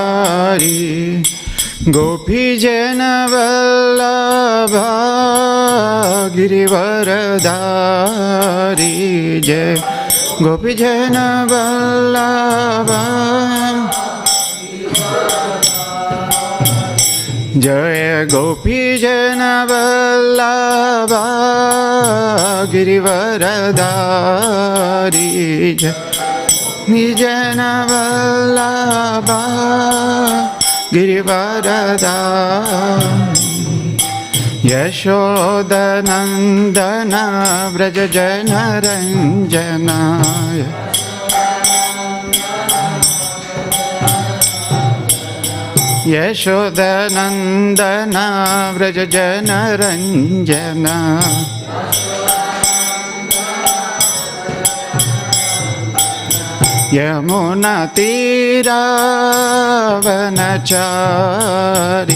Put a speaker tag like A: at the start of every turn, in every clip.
A: हरि गोपीजन वल्लभा गिरिवरधारी जय। गोपी जन वल्लभ। जय गोपी जन गिरिवरधारी जय। निजन वल्लभा गिरिवरदा। यशोदनन्दन व्रजनरञ्जनाय यशोदनन्दन व्रजनरञ्जना व्रजजनरञ्जना यमुनतीरावनचारी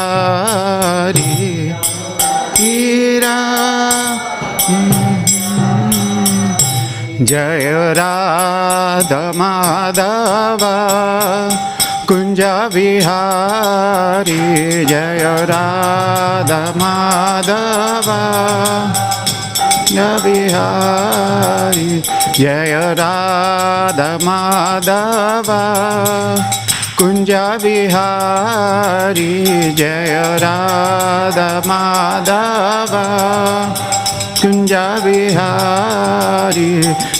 A: यमुनतीरावनचारी तीरा जय राधमाधवा कुञ्जविहारी जय राधमाधवा विहारी जय राधमाधवा कुञ्जविहारी जय राधमाधवा कुञ्जविहारी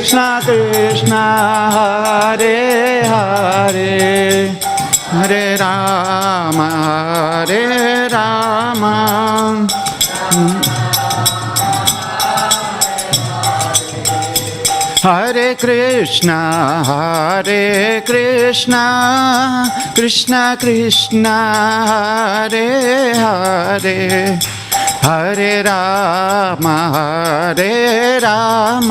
A: कृष्ण कृष्ण हरे हरे हरे राम हरे राम हरे कृष्ण हरे कृष्ण कृष्ण कृष्ण हरे हरे हरे राम हरे राम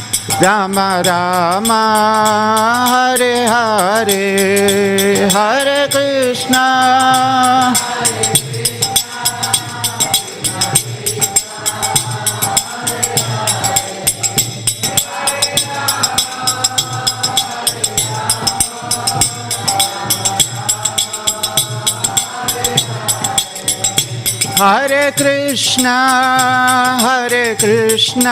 A: राम राम हरे हरे हरे कृष्ण। हरे कृष्ण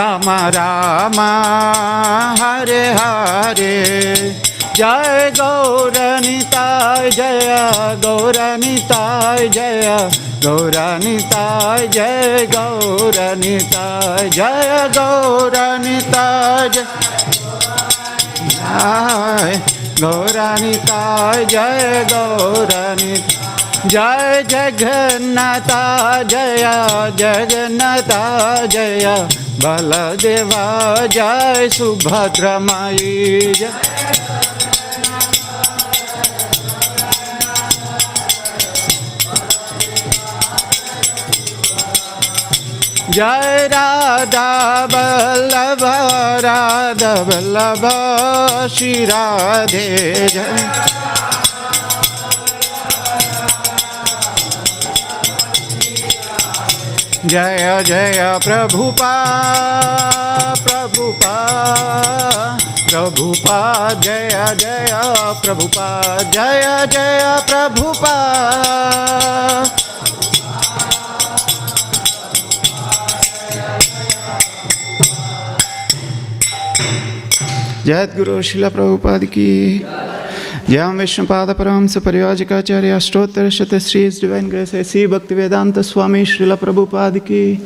A: राम राम, हरे हरे। जय गौरनिताय जय गौरनिताय जय गौरनिताय जय गौरनिताय जय गौरनिताय जय गौरनिताय जय गौरनिताय जय जगन्नाथा जय जगन्नाथा जय बलदेवा जय सुभद्रमायी जय जय राधा वल्लभ राधा वल्लभ श्री राधे जय। जय जय प्रभुपा प्रभुपा प्रभुपा, जय जय प्रभुपा, जय जय प्रभुपा। जयद्गुरु शिला प्रभुपाद की। Jam Vishnupada Paramsa Pariyajikacharya Ashtotarashata Sri His Divine Grace A.C. Bhaktivedanta Swami Srila Prabhupada Ki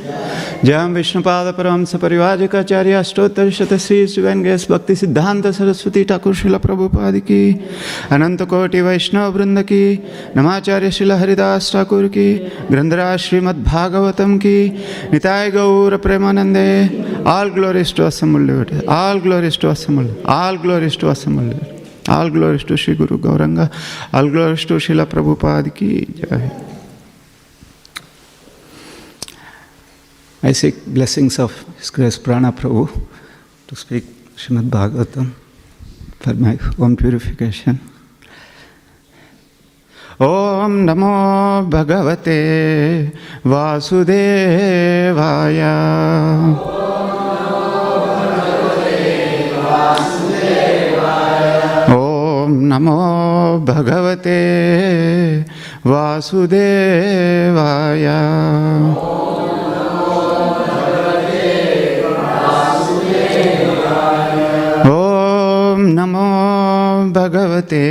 A: Jam Vishnupada Paramsa Pariyajikacharya Ashtotarashata Sri His Divine Grace Bhakti Siddhanta Saraswati Thakur Srila Prabhupada Ki Ananta Koti Vaishnava Vrinda Ki Namacharya Srila Haridas Thakur Ki Grandhara Srimad Bhagavatam Ki Nitai Gaura Premanande All glories to Asamulli All glories to Asamulli All glories to Asamulli all glories to Srila Prabhupada ki jai I seek blessings of His Grace Prana Prabhu to speak Srimad Bhagavatam for my own purification. ॐ नमो भगवते वासुदेवाय नमो भगवते वासुदेवाय। नमो भगवते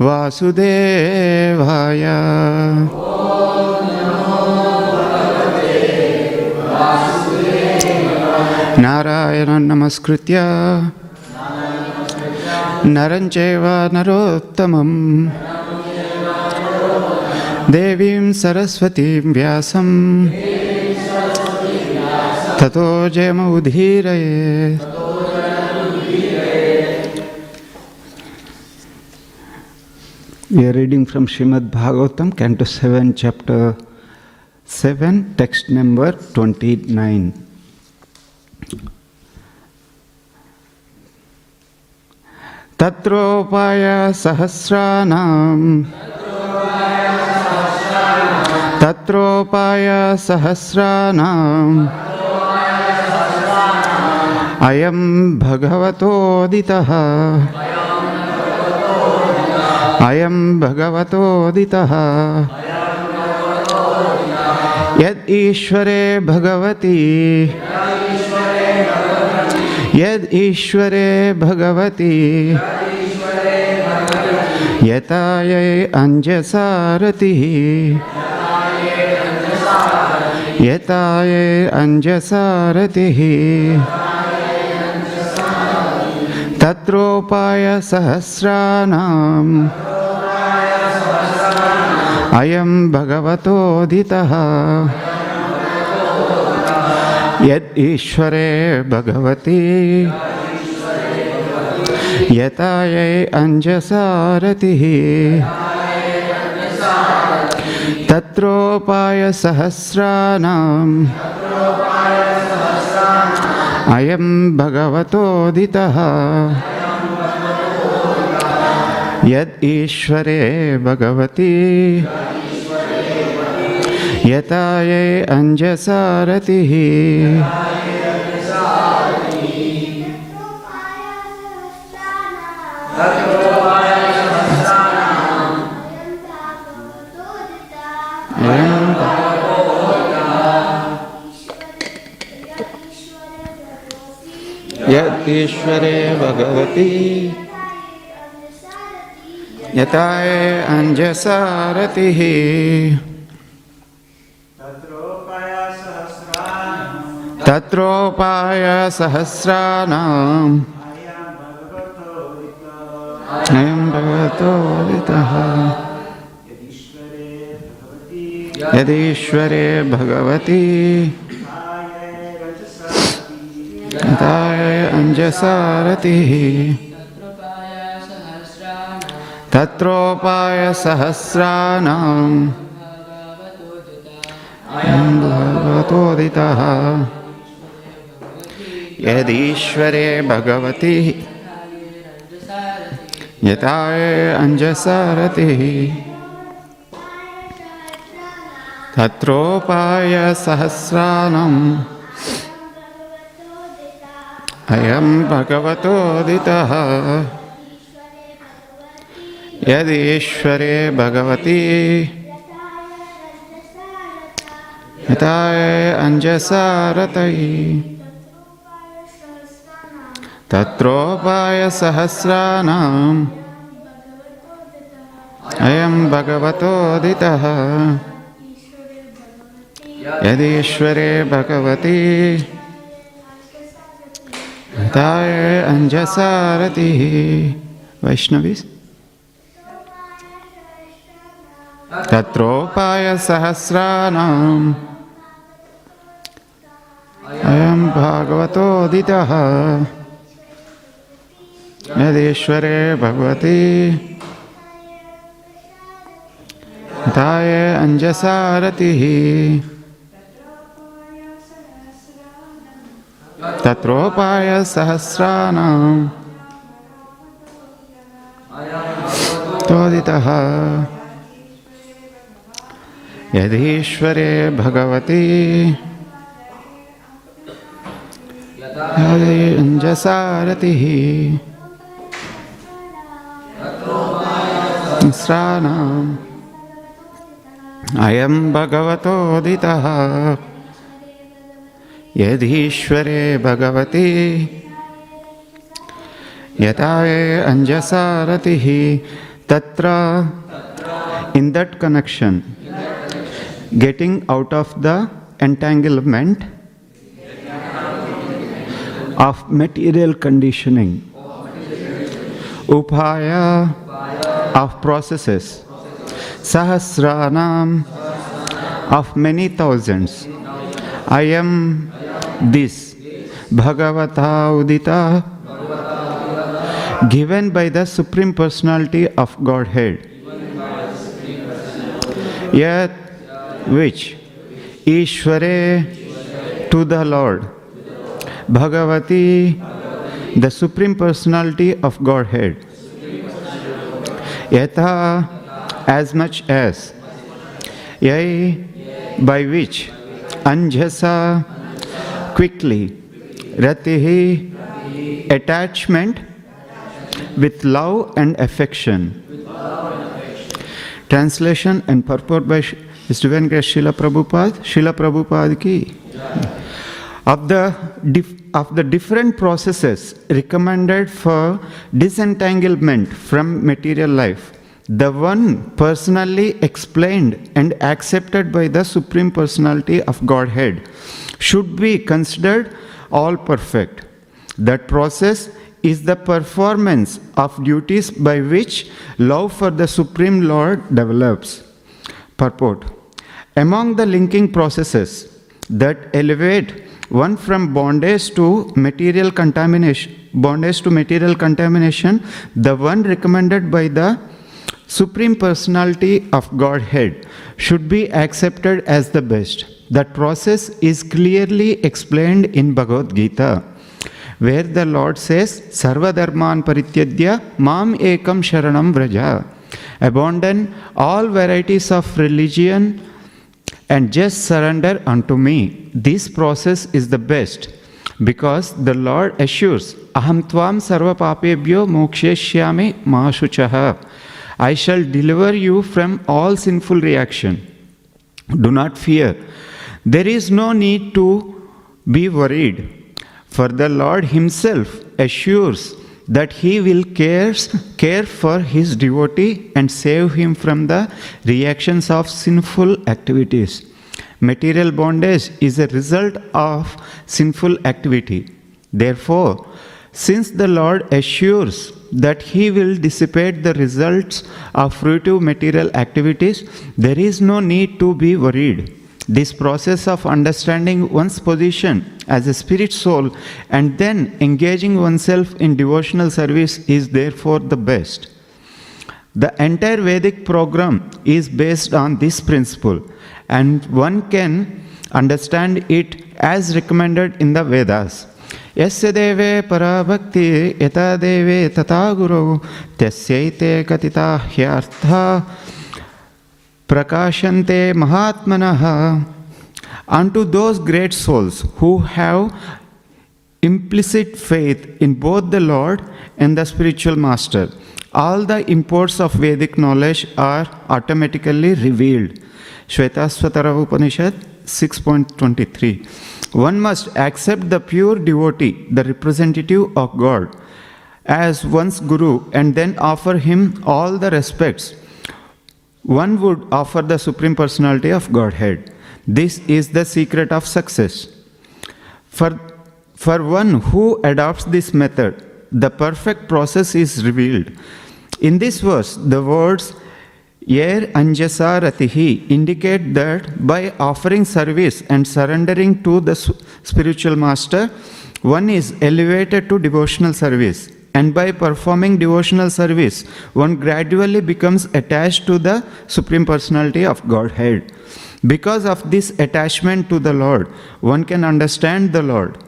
A: वासुदेवाय। नारायणं नमस्कृत्य। नरं चैव नरोत्तमं देवीं सरस्वतीं व्यासं ततो जयमुदीरये We are reading from Srimad Bhagavatam, Canto 7, Chapter 7, text number 29. तत्रोपाय सहस्राणाम् तत्रोपाय सहस्राणाम् अयं भगवतोदितः। अयं भगवतोदितः। यद् ईश्वरे भगवति। यद ईश्वरे भगवती यताये अञ्जसारतिः यताये अञ्जसारतिः तत्रोपायसहस्राणाम् अयं भगवतोदितः। यदीश्वरे भगवती यथा ये तत्रोपाय तत्रोपायसहस्राणाम् अयं भगवतोदितः। यदीश्वरे भगवती यथा ये अञ्जसारथिः यदीश्वरे भगवती। यताय अञ्जसारथिः तत्रोपाय सहस्राणाम् अयं भगवतो वितः यदीश्वरे भगवती। ताय अञ्जसारथिः। तत्रोपाय सहस्राणाम् भगवतोदितः यदीश्वरे भगवति यथा अञ्जसारतिः तत्रोपायसहस्राणम् अयं भगवतोदितः। यदीश्वरे भगवती यथा अञ्जसारतैः तत्रोपाय तत्रोपायसहस्राणाम् अयं भगवतोदितः। यदीश्वरे भगवती ताय अञ्जसारतिः वैष्णवी। तत्रोपाय तत्रोपायसहस्राणाम् अयं भागवतोदितः। यदीश्वरे भगवती। ताय अञ्जसारथिः तत्रोपाय सहस्राणाम्। तोदितः। यदीश्वरे भगवती। अञ्जसारथिः स्राणाम् अयं भगवतोदितः। यदीश्वरे भगवति। यथा ये अञ्जसारतिः तत्र in that connection getting out of the entanglement of material conditioning upaya of processes. Sahasranam of many thousands. I am this. Bhagavata udita. Given by the supreme personality of godhead. Yet which Ishware to the Lord, Bhagavati, the Supreme Personality of Godhead, Yatha, as much as, by which, Anjasa, quickly, Ratihi, attachment with love and affection. Translation and purport by Grace Srila Prabhupada, Srila Prabhupada ki. Of the, dif- of the different processes recommended for disentanglement from material life, the one personally explained and accepted by the Supreme Personality of Godhead should be considered all perfect. That process is the performance of duties by which love for the Supreme Lord develops. Purport Among the linking processes that elevate one from bondage to material contamination, bondage to material contamination, the one recommended by the Supreme Personality of Godhead should be accepted as the best. That process is clearly explained in Bhagavad Gita where the Lord says, "Sarva Sarvadharman parityajya mam ekam sharanam vraja. Abandon all varieties of religion and just surrender unto me. This process is the best because the Lord assures, Aham tvam sarva papebhyo moksheshyami mashuchaha. I shall deliver you from all sinful reaction. Do not fear. There is no need to be worried For the Lord Himself assures that He will cares, care for His devotee and save him from the reactions of sinful activities. Material bondage is a result of sinful activity. Therefore, since the Lord assures that He will dissipate the results of fruitive material activities, there is no need to be worried. This process of understanding one's position as a spirit soul and then engaging oneself in devotional service is therefore the best. The entire Vedic program is based on this principle, and one can understand it as recommended in the Vedas. यस्य देवे पराभक्ति यथा देवे तथा गुरौ तस्यैते कथिता ह्यर्था prakashante mahatmanah unto those great souls who have implicit faith in both the Lord and the spiritual master. All the imports of Vedic knowledge are automatically revealed. Shvetasvatara Upanishad 6.23. One must accept the pure devotee, the representative of God, as one's guru and then offer him all the respects one would offer the Supreme Personality of Godhead. This is the secret of success. For, for one who adopts this method, the perfect process is revealed. In this verse, the words Yer Anjasa Ratihi indicate that by offering service and surrendering to the spiritual master, one is elevated to devotional service and by performing devotional service, one gradually becomes attached to the Supreme Personality of Godhead. Because of this attachment to the Lord, one can understand the Lord.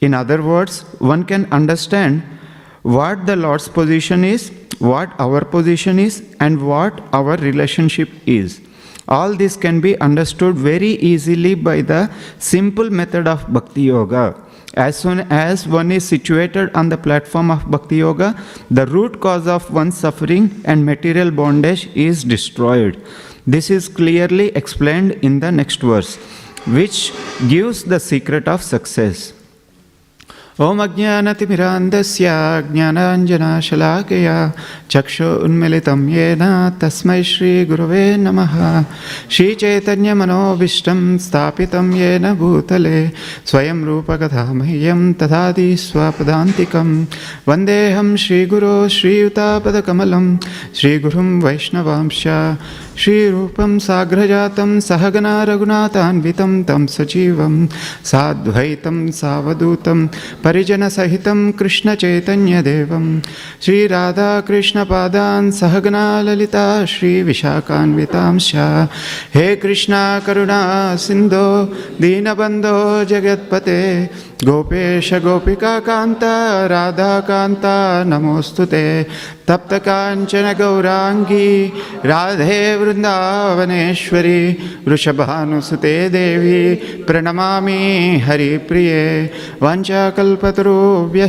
A: In other words, one can understand what the Lord's position is, what our position is, and what our relationship is. All this can be understood very easily by the simple method of Bhakti Yoga as soon as one is situated on the platform of Bhakti Yoga, the root cause of one's suffering and material bondage is destroyed. This is clearly explained in the next verse, which gives the secret of success. ॐ अज्ञानतिमिरान्धस्य ज्ञानाञ्जनाशलाकया चक्षु उन्मिलितं येन तस्मै श्रीगुरवे नमः। श्रीचैतन्यमनोभीष्टं स्थापितं येन भूतले, स्वयं रूपकथा मह्यं तथादि स्वपदान्तिकं वन्देऽहं श्रीगुरो श्रीयुतापदकमलं, श्रीगुरुं वैष्णवांश श्रीरूपं साग्रजातं सहगना रघुनाथान्वितं तं सजीवं, साद्वैतं सावधूतं परिजनसहितं कृष्णचैतन्यदेवं। श्रीराधाकृष्णपादान् सहगना ललिता श्री श्रीविशाखान्वितांश हे कृष्णा करुणा सिंधो दीनबंधो जगत्पते। गोपेश गोपिका कांत राधा कांता नमोस्तुते तप्त कांचन गौरांगी राधे वृंदावनेश्वरी वृषभानुसुते देवी प्रणमा हरिप्रिय। वंचाकूभ्य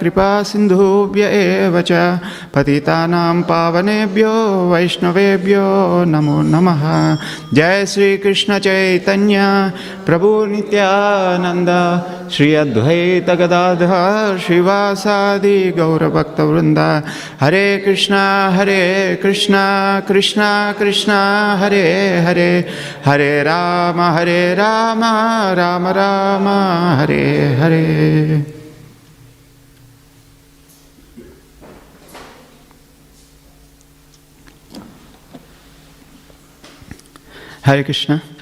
A: कृपा सिंधुभ्य पति पावनेभ्यो, वैष्णवेभ्यो नमो नम। जय श्री कृष्ण चैतन्य, प्रभु निनंद श्री अद्वैत गदाधर श्रीवासादि गौरभक्तवृन्द। Hare Krishna Hare Krishna Krishna Krishna, Hare Hare. Hare Ram Hare Ram Ram Ram, Hare Hare. Hare Krishna.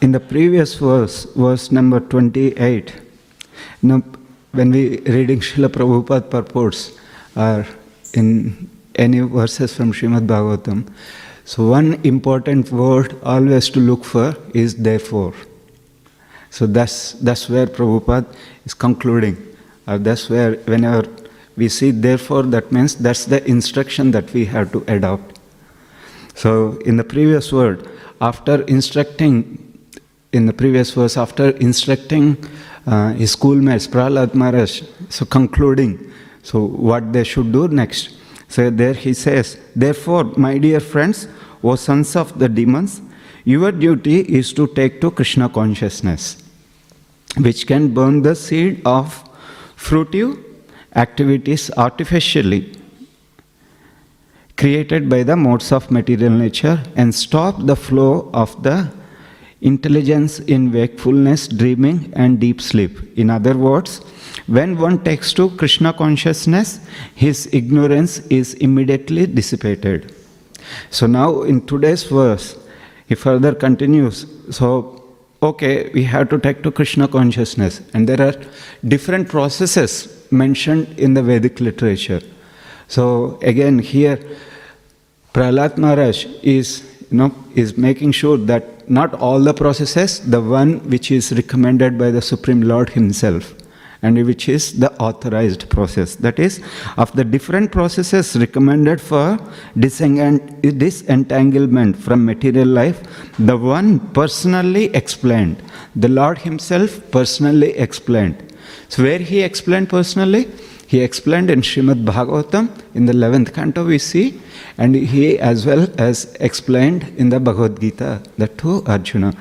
A: In the previous verse, verse number 28, you know, when we reading Srila Prabhupada purports or in any verses from Srimad Bhagavatam, so one important word always to look for is therefore. So that's, that's where Prabhupada is concluding. Or that's where whenever we see therefore, that means that's the instruction that we have to adopt. So in the previous word, after instructing, in the previous verse, after instructing uh, his schoolmates, Prahlad Maharaj, so concluding, so what they should do next. So there he says, Therefore, my dear friends, O sons of the demons, your duty is to take to Krishna consciousness. which can burn the seed of fruitive activities artificially created by the modes of material nature and stop the flow of the intelligence in wakefulness, dreaming, and deep sleep. In other words, when one takes to Krishna consciousness, his ignorance is immediately dissipated. So now in today's verse, he further continues. So, okay, we have to take to Krishna consciousness, and there are different processes mentioned in the Vedic literature. So again, here Prahlad Maharaj is, you know, is making sure that not all the processes, the one which is recommended by the Supreme Lord Himself, and which is the authorized process. That is, of the different processes recommended for disentanglement from material life, the one personally explained, the Lord Himself personally explained. So, where He explained personally? He explained in Srimad Bhagavatam, in the 11th canto, we see, and he as well as explained in the Bhagavad Gita, that to Arjuna.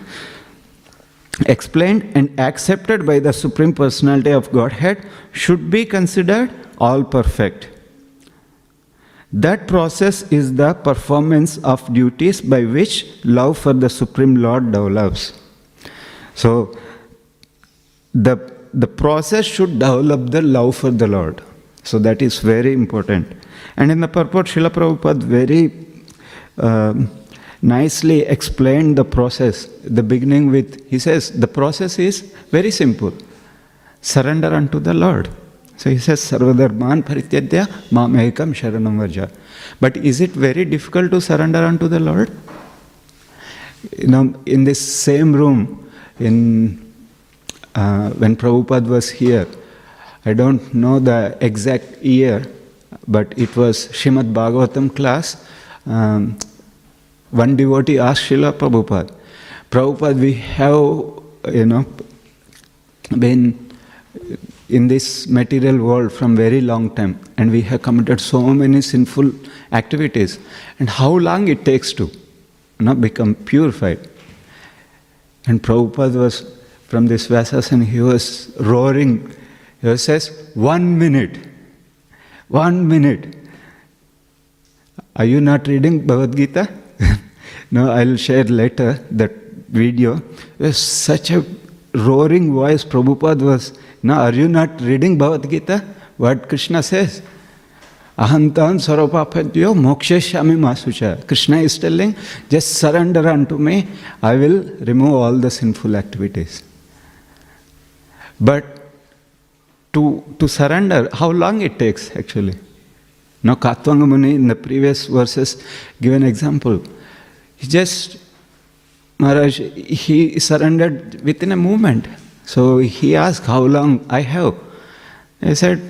A: Explained and accepted by the Supreme Personality of Godhead should be considered all perfect. That process is the performance of duties by which love for the Supreme Lord develops. So, the the process should develop the love for the Lord. So that is very important. And in the purport, Srila Prabhupada very uh, nicely explained the process. The beginning with, he says, the process is very simple surrender unto the Lord. So he says, Sarvadharman parityajya mam ekam sharanam varja. But is it very difficult to surrender unto the Lord? You know, in this same room, in uh, when Prabhupada was here, I don't know the exact year, but it was Shrimad Bhagavatam class. Um, one devotee asked Srila Prabhupada, Prabhupada, we have, you know, been in this material world from very long time and we have committed so many sinful activities and how long it takes to you know, become purified and Prabhupada was from this Vyasasana, he was roaring. He says, one minute, one minute. Are you not reading Bhagavad Gita? no, I'll share later that video. Was such a roaring voice Prabhupada was. Now, are you not reading Bhagavad Gita? What Krishna says? Ahantan Sarapapadyo Moksheshami Masucha. Krishna is telling, just surrender unto me, I will remove all the sinful activities. But to, to surrender, how long it takes actually? Now Khatvanga Muni in the previous verses give an example. He just, Maharaj, he surrendered within a moment. So he asked, how long I have? I said,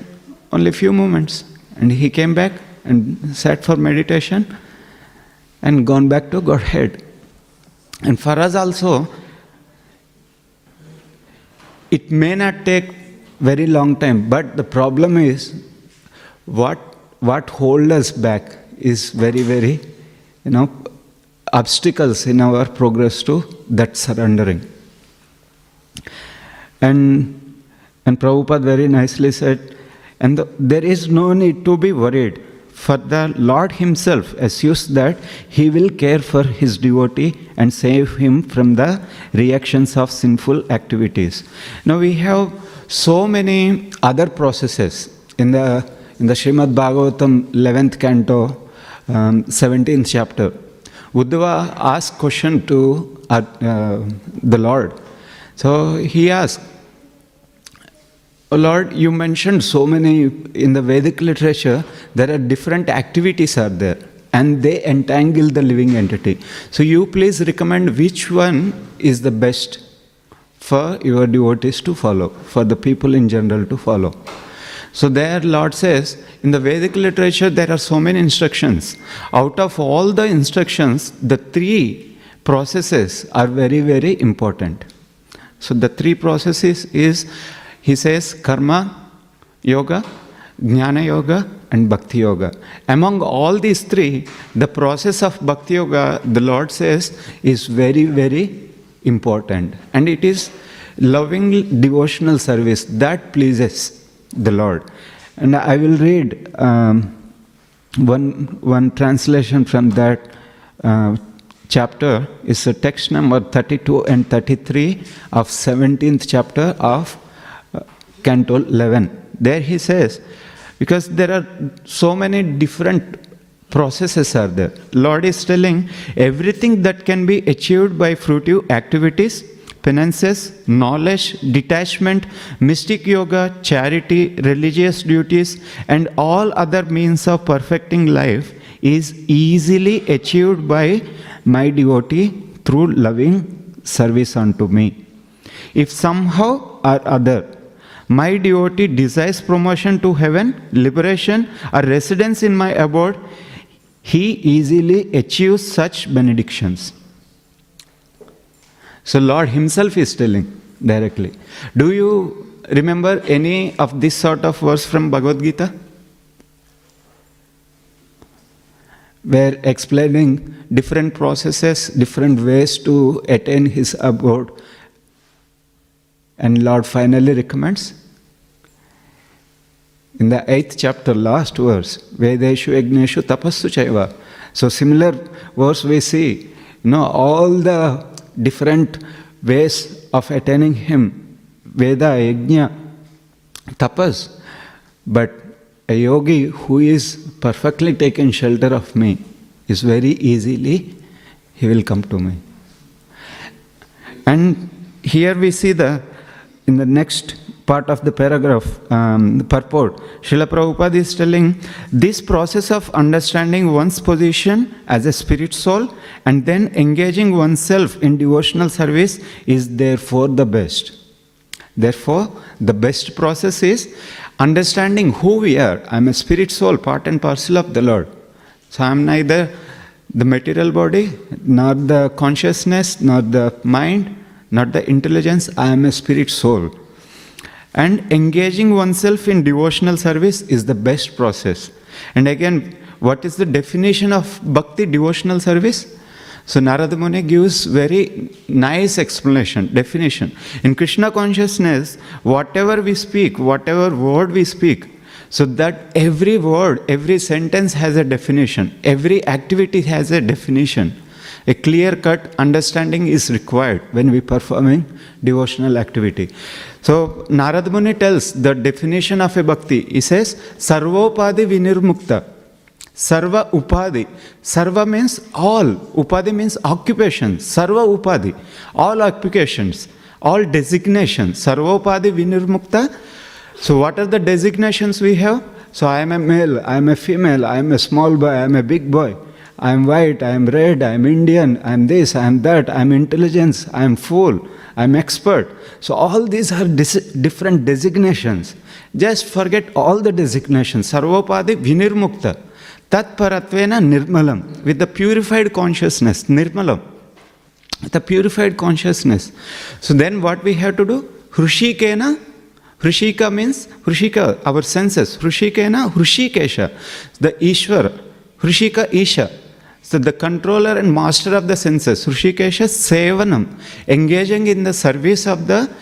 A: only few moments. And he came back and sat for meditation and gone back to Godhead. And for us also, it may not take very long time, but the problem is what what hold us back is very, very, you know, obstacles in our progress to that surrendering. And and Prabhupada very nicely said, and the, there is no need to be worried for the Lord Himself assures that He will care for His devotee and save him from the reactions of sinful activities. Now we have so many other processes in the in the Srimad Bhagavatam 11th canto, um, 17th chapter. Uddhava asked question to uh, uh, the Lord. So he asked, Oh Lord, you mentioned so many in the Vedic literature, there are different activities are there and they entangle the living entity. So you please recommend which one is the best for your devotees to follow, for the people in general to follow. So there Lord says, in the Vedic literature there are so many instructions. Out of all the instructions, the three processes are very, very important. So the three processes is he says karma, yoga, jnana yoga, and bhakti yoga. Among all these three, the process of bhakti yoga, the Lord says, is very, very important. And it is loving devotional service that pleases the Lord. And I will read um, one, one translation from that uh, chapter is a text number 32 and 33 of 17th chapter of Canto 11. There he says, because there are so many different processes are there. Lord is telling everything that can be achieved by fruitive activities, penances, knowledge, detachment, mystic yoga, charity, religious duties, and all other means of perfecting life is easily achieved by my devotee through loving service unto me. If somehow or other my devotee desires promotion to heaven, liberation, or residence in my abode, he easily achieves such benedictions. So, Lord Himself is telling directly. Do you remember any of this sort of verse from Bhagavad Gita? Where explaining different processes, different ways to attain His abode, and Lord finally recommends in the eighth chapter, last verse, Vedeshu Yagneshu Tapassu Chaiva. So, similar verse we see, you know, all the different ways of attaining Him Veda, Yajna, Tapas. But a yogi who is perfectly taken shelter of me is very easily, he will come to me. And here we see the, in the next part of the paragraph, um, the purport, Srila Prabhupada is telling this process of understanding one's position as a spirit soul and then engaging oneself in devotional service is therefore the best. Therefore, the best process is understanding who we are. I'm a spirit soul, part and parcel of the Lord. So I'm neither the material body, nor the consciousness, nor the mind, not the intelligence. I am a spirit soul. And engaging oneself in devotional service is the best process. And again, what is the definition of bhakti devotional service? So Narada Muni gives very nice explanation, definition. In Krishna consciousness, whatever we speak, whatever word we speak, so that every word, every sentence has a definition, every activity has a definition. A clear cut understanding is required when we performing devotional activity. So Narad Muni tells the definition of a bhakti. He says, Sarvopadi vinirmukta. Sarva upadi. Sarva means all. Upadi means occupation. Sarva upadi. All occupations. All designations. Sarvopadi vinirmukta. So what are the designations we have? So I am a male, I am a female, I am a small boy, I am a big boy. I am white, I am red, I am Indian, I am this, I am that, I am intelligence, I am fool, I am expert. So all these are dis- different designations. Just forget all the designations. Sarvopadi vinirmukta. Tat paratvena nirmalam. With the purified consciousness, nirmalam. The purified consciousness. So then what we have to do? Hrushikena Hrushika means Hrushika, our senses. Hrushikena, Hrushikesha, the Ishwar. Hrushika Isha. So the controller and master of the senses, Hrushikesha Sevanam, engaging in the service of the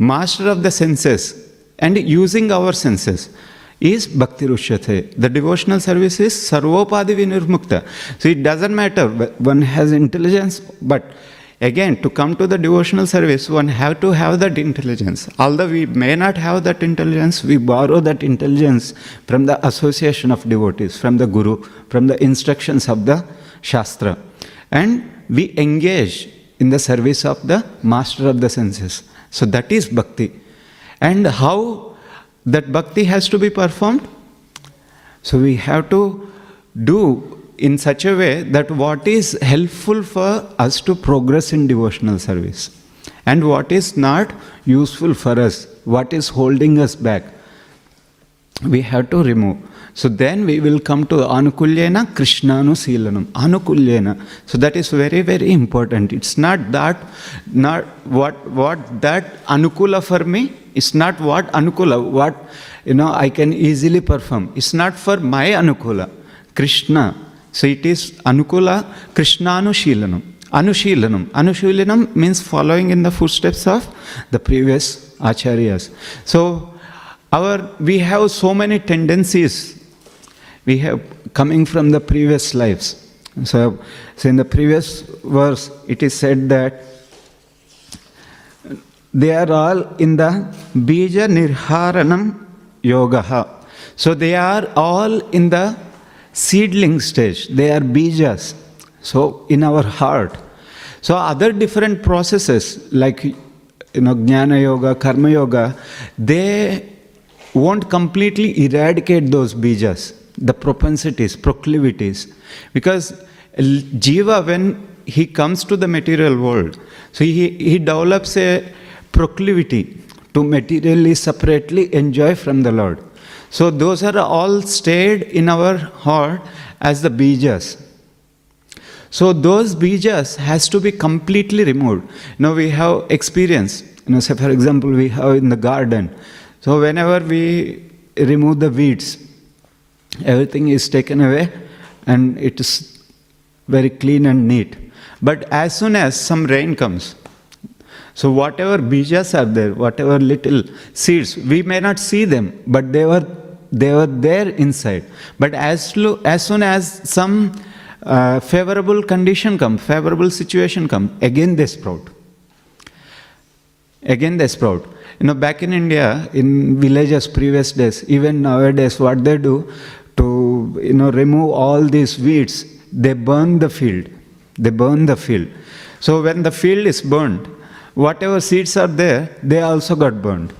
A: master of the senses and using our senses is Bhaktir Uchyate. The devotional service is Sarvopadi Vinirmukta. So it doesn't matter, one has intelligence, but again to come to the devotional service one have to have that intelligence although we may not have that intelligence we borrow that intelligence from the association of devotees from the guru from the instructions of the shastra. And we engage in the service of the master of the senses. So that is bhakti. And how that bhakti has to be performed? So we have to do in such a way that what is helpful for us to progress in devotional service and what is not useful for us, what is holding us back, we have to remove. So then we will come to Anukulyena Krishnanu Silanam. Anukulyena. So that is very, very important. It's not that not what what that Anukula for me, it's not what Anukula, what you know I can easily perform. It's not for my Anukula. Krishna. So it is Anukula Krishnanu Shilanam. Anushilanam. Anushilanam means following in the footsteps of the previous acharyas. So, our we have so many tendencies we have coming from the previous lives. So, so in the previous verse, it is said that they are all in the bija nirharanam yoga. So they are all in the seedling stage. They are bijas. So in our heart. So other different processes like you know jnana yoga, karma yoga, they won't completely eradicate those bijas, the propensities, proclivities, because jiva when he comes to the material world, so he, he develops a proclivity to materially separately enjoy from the Lord. So those are all stayed in our heart as the bijas. So those bijas has to be completely removed. Now we have experience. You know, say for example, we have in the garden. So whenever we remove the weeds, everything is taken away and it is very clean and neat. But as soon as some rain comes, so whatever bijas are there, whatever little seeds, we may not see them, but they were they were there inside. But as lo- as soon as some uh, favorable condition come, favorable situation come, again they sprout. Again they sprout. You know, back in India, in villages previous days, even nowadays, what they do you know remove all these weeds, they burn the field. They burn the field. So when the field is burned, whatever seeds are there, they also got burned.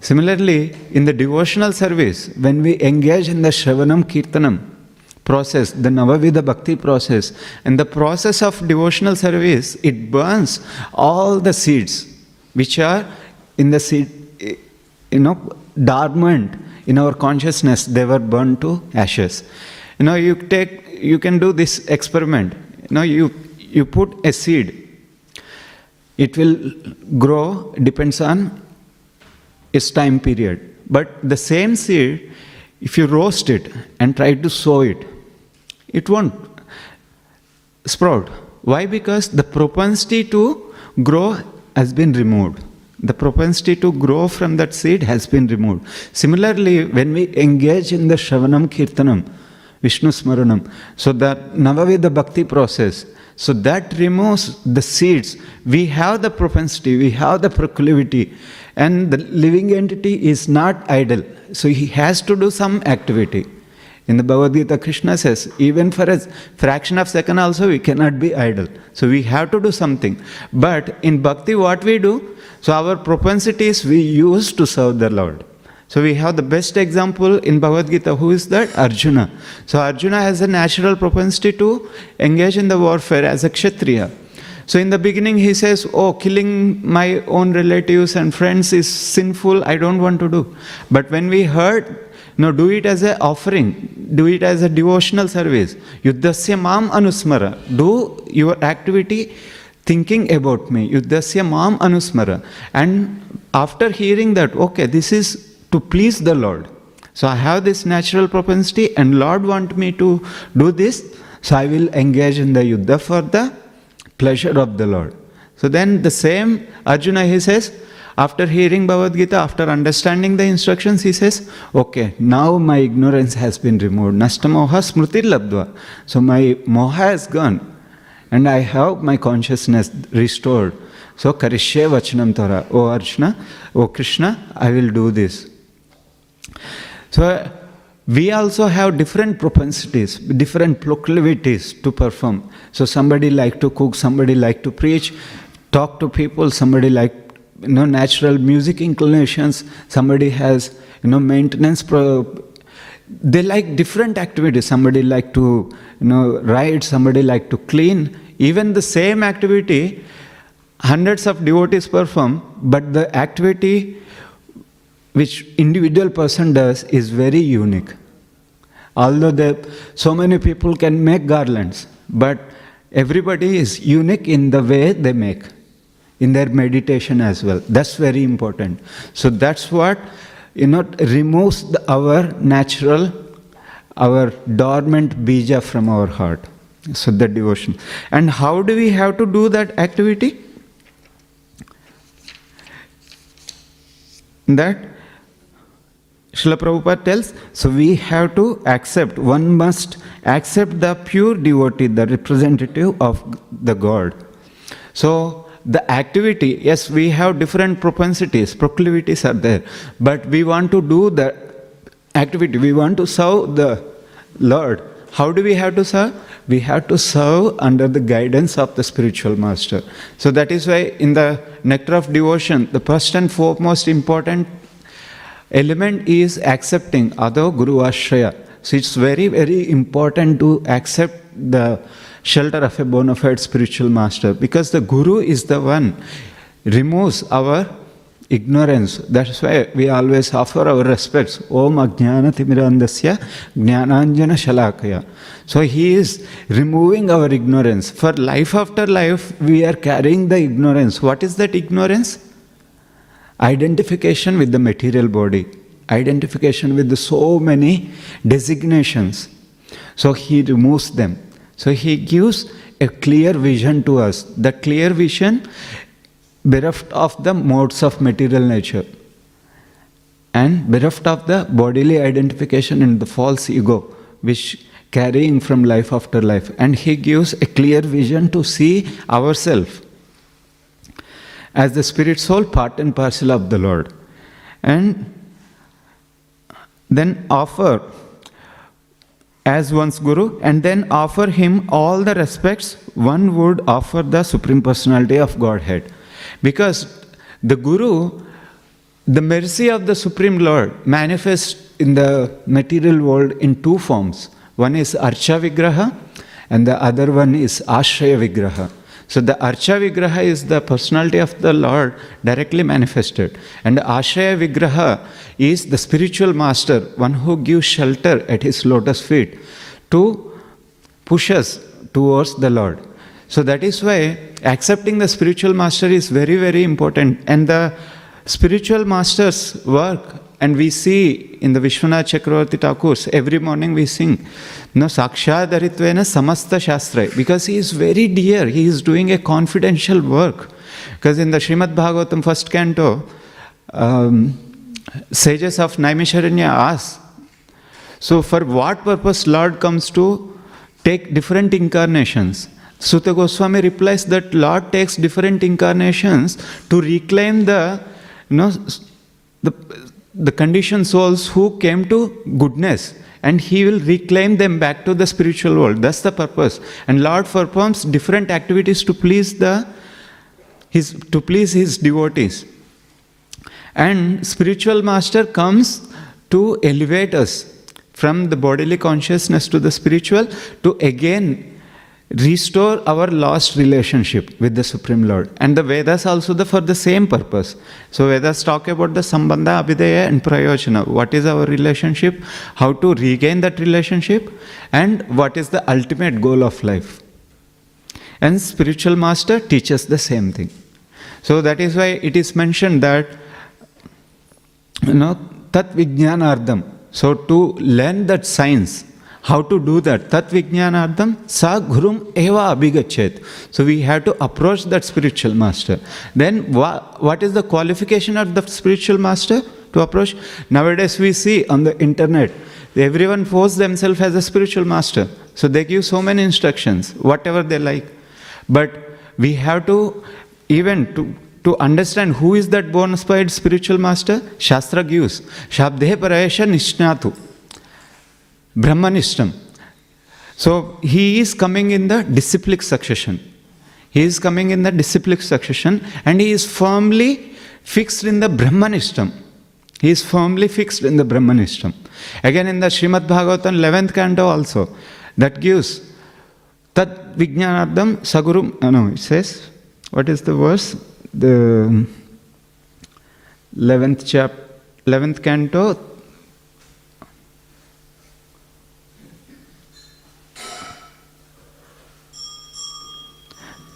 A: Similarly, in the devotional service, when we engage in the Shravanam Kirtanam process, the Navavidha Bhakti process, and the process of devotional service, it burns all the seeds which are in the seed, eh, you know, dormant in our consciousness, they were burned to ashes. You know, you take, you can do this experiment. You know, you, you put a seed. It will grow depends on its time period. But the same seed if you roast it and try to sow it it won't sprout. Why? Because the propensity to grow has been removed the propensity to grow from that seed has been removed similarly when we engage in the shravanam kirtanam vishnu smaranam so that navavidha bhakti process so that removes the seeds. We have the propensity, we have the proclivity, and the living entity is not idle. So he has to do some activity. In the Bhagavad Gita, Krishna says, even for a fraction of second also we cannot be idle. So we have to do something. But in bhakti, what we do? So our propensities we use to serve the Lord. So we have the best example in Bhagavad Gita. Who is that? Arjuna. So Arjuna has a natural propensity to engage in the warfare as a Kshatriya. So in the beginning he says, Oh, killing my own relatives and friends is sinful, I don't want to do. But when we heard, no, do it as an offering, do it as a devotional service. Yuddhasya mam anusmara. Do your activity thinking about me. Yuddhasya mam anusmara. And after hearing that, okay, this is to please the Lord. So I have this natural propensity, and Lord want me to do this, so I will engage in the yuddha for the pleasure of the Lord. So then the same Arjuna he says, after hearing Bhagavad Gita, after understanding the instructions, he says, Okay, now my ignorance has been removed. Nashtamoha smriti labdva. So my moha has gone, and I have my consciousness restored. So karishye vachanam tora. O Arjuna, O Krishna, I will do this. So we also have different propensities, different proclivities to perform. So somebody like to cook, somebody like to preach, talk to people, somebody like you know natural music inclinations, somebody has you know maintenance pro- they like different activities somebody like to you know ride somebody like to clean even the same activity hundreds of devotees perform but the activity which individual person does is very unique. Although there, so many people can make garlands but everybody is unique in the way they make in their meditation as well. That's very important. So that's what you know removes the, our natural our dormant bija from our heart So that devotion. And how do we have to do that activity? That Srila Prabhupada tells, so we have to accept, one must accept the pure devotee, the representative of the God. So the activity, yes, we have different propensities, proclivities are there, but we want to do the activity, we want to serve the Lord. How do we have to serve? We have to serve under the guidance of the spiritual master. So that is why in the nectar of devotion, the first and foremost important element is accepting Ado Guru Ashraya. So it's very, very important to accept the shelter of a bona fide spiritual master because the Guru is the one removes our ignorance. That's why we always offer our respects. Om Ajnana Timirandasya Jnananjana Shalakaya. So he is removing our ignorance. For life after life, we are carrying the ignorance. What is that ignorance? Identification with the material body, identification with so many designations. So he removes them. So he gives a clear vision to us. The clear vision bereft of the modes of material nature and bereft of the bodily identification in the false ego which carrying from life after life. And he gives a clear vision to see ourselves as the spirit soul part and parcel of the lord. And then offer as one's guru and then offer him all the respects one would offer the supreme personality of godhead because the Guru, the mercy of the Supreme Lord manifests in the material world in two forms. One is Archa Vigraha and the other one is Ashraya Vigraha. So the Archa Vigraha is the personality of the Lord directly manifested. And Ashraya Vigraha is the spiritual master, one who gives shelter at his lotus feet to push us towards the Lord. So that is why accepting the spiritual master is very, very important. And the spiritual master's work, and we see in the Vishwanath Chakravarti Thakur's, every morning we sing, no Sakshadaritvena Samasta Shastra, because he is very dear, he is doing a confidential work. Because in the Srimad Bhagavatam first canto, um, sages of Naimisharanya ask, so for what purpose Lord comes to take different incarnations? Suta Goswami replies that Lord takes different incarnations to reclaim the, you know, the, the conditioned souls who came to goodness and he will reclaim them back to the spiritual world. That's the purpose. And Lord performs different activities to please the his to please his devotees. And spiritual master comes to elevate us from the bodily consciousness to the spiritual to again restore our lost relationship with the Supreme Lord. And the Vedas also the, for the same purpose. So Vedas talk about the Sambandha, Abhidheya and Prayojana. What is our relationship? How to regain that relationship? And what is the ultimate goal of life? And spiritual master teaches the same thing. So that is why it is mentioned that you know tat vijnanardam. So to learn that science, how to do that तत्विज्ञानार्थम स गुरुम एव अभिगछेत so we have to approach that spiritual master then what is the qualification of the spiritual master to approach nowadays we see on the internet everyone forces them self as a spiritual master so they give so many instructions whatever they like but we have to even to to understand who is that bonafide spiritual master shastra gives शब्दे Paresh निष्णातु Brahmanishtam. So he is coming in the disciplic succession. He is coming in the disciplic succession and he is firmly fixed in the Brahmanishtam. He is firmly fixed in the Brahmanishtam. Again in the Srimad Bhagavatam 11th canto also, that gives Tat Vijnanardam Sagurum. Uh, no, it says, what is the verse? The 11th chap, 11th canto,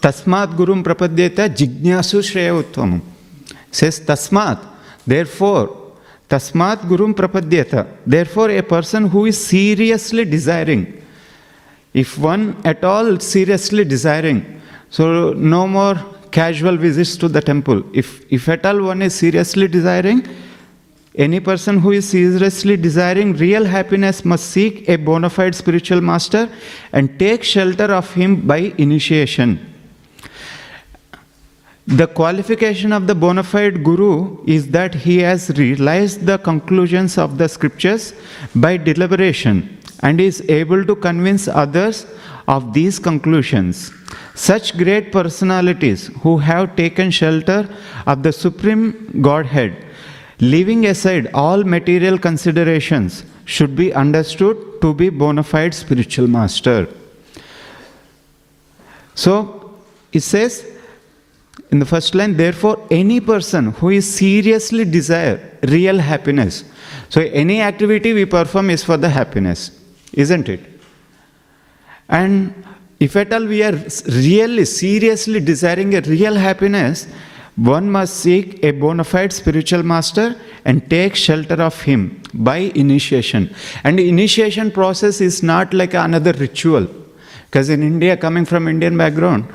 A: तस्मात् गुरुम प्रपद्येत जिज्ञासु श्रेयत्व से तस्मात् therefore तस्मात् गुरुम प्रपद्येत। Therefore a person who is seriously desiring if one at all seriously desiring so no more casual visits to the temple if if at all one is seriously desiring any person who is seriously desiring real happiness must seek a bonafide spiritual master and take shelter of him by initiation The qualification of the bona fide guru is that he has realized the conclusions of the scriptures by deliberation and is able to convince others of these conclusions. Such great personalities who have taken shelter of the Supreme Godhead, leaving aside all material considerations, should be understood to be bona fide spiritual master. So it says in the first line, therefore, any person who is seriously desire real happiness. So any activity we perform is for the happiness, isn't it? And if at all we are really seriously desiring a real happiness, one must seek a bona fide spiritual master and take shelter of him by initiation. And initiation process is not like another ritual. Because in India, coming from Indian background,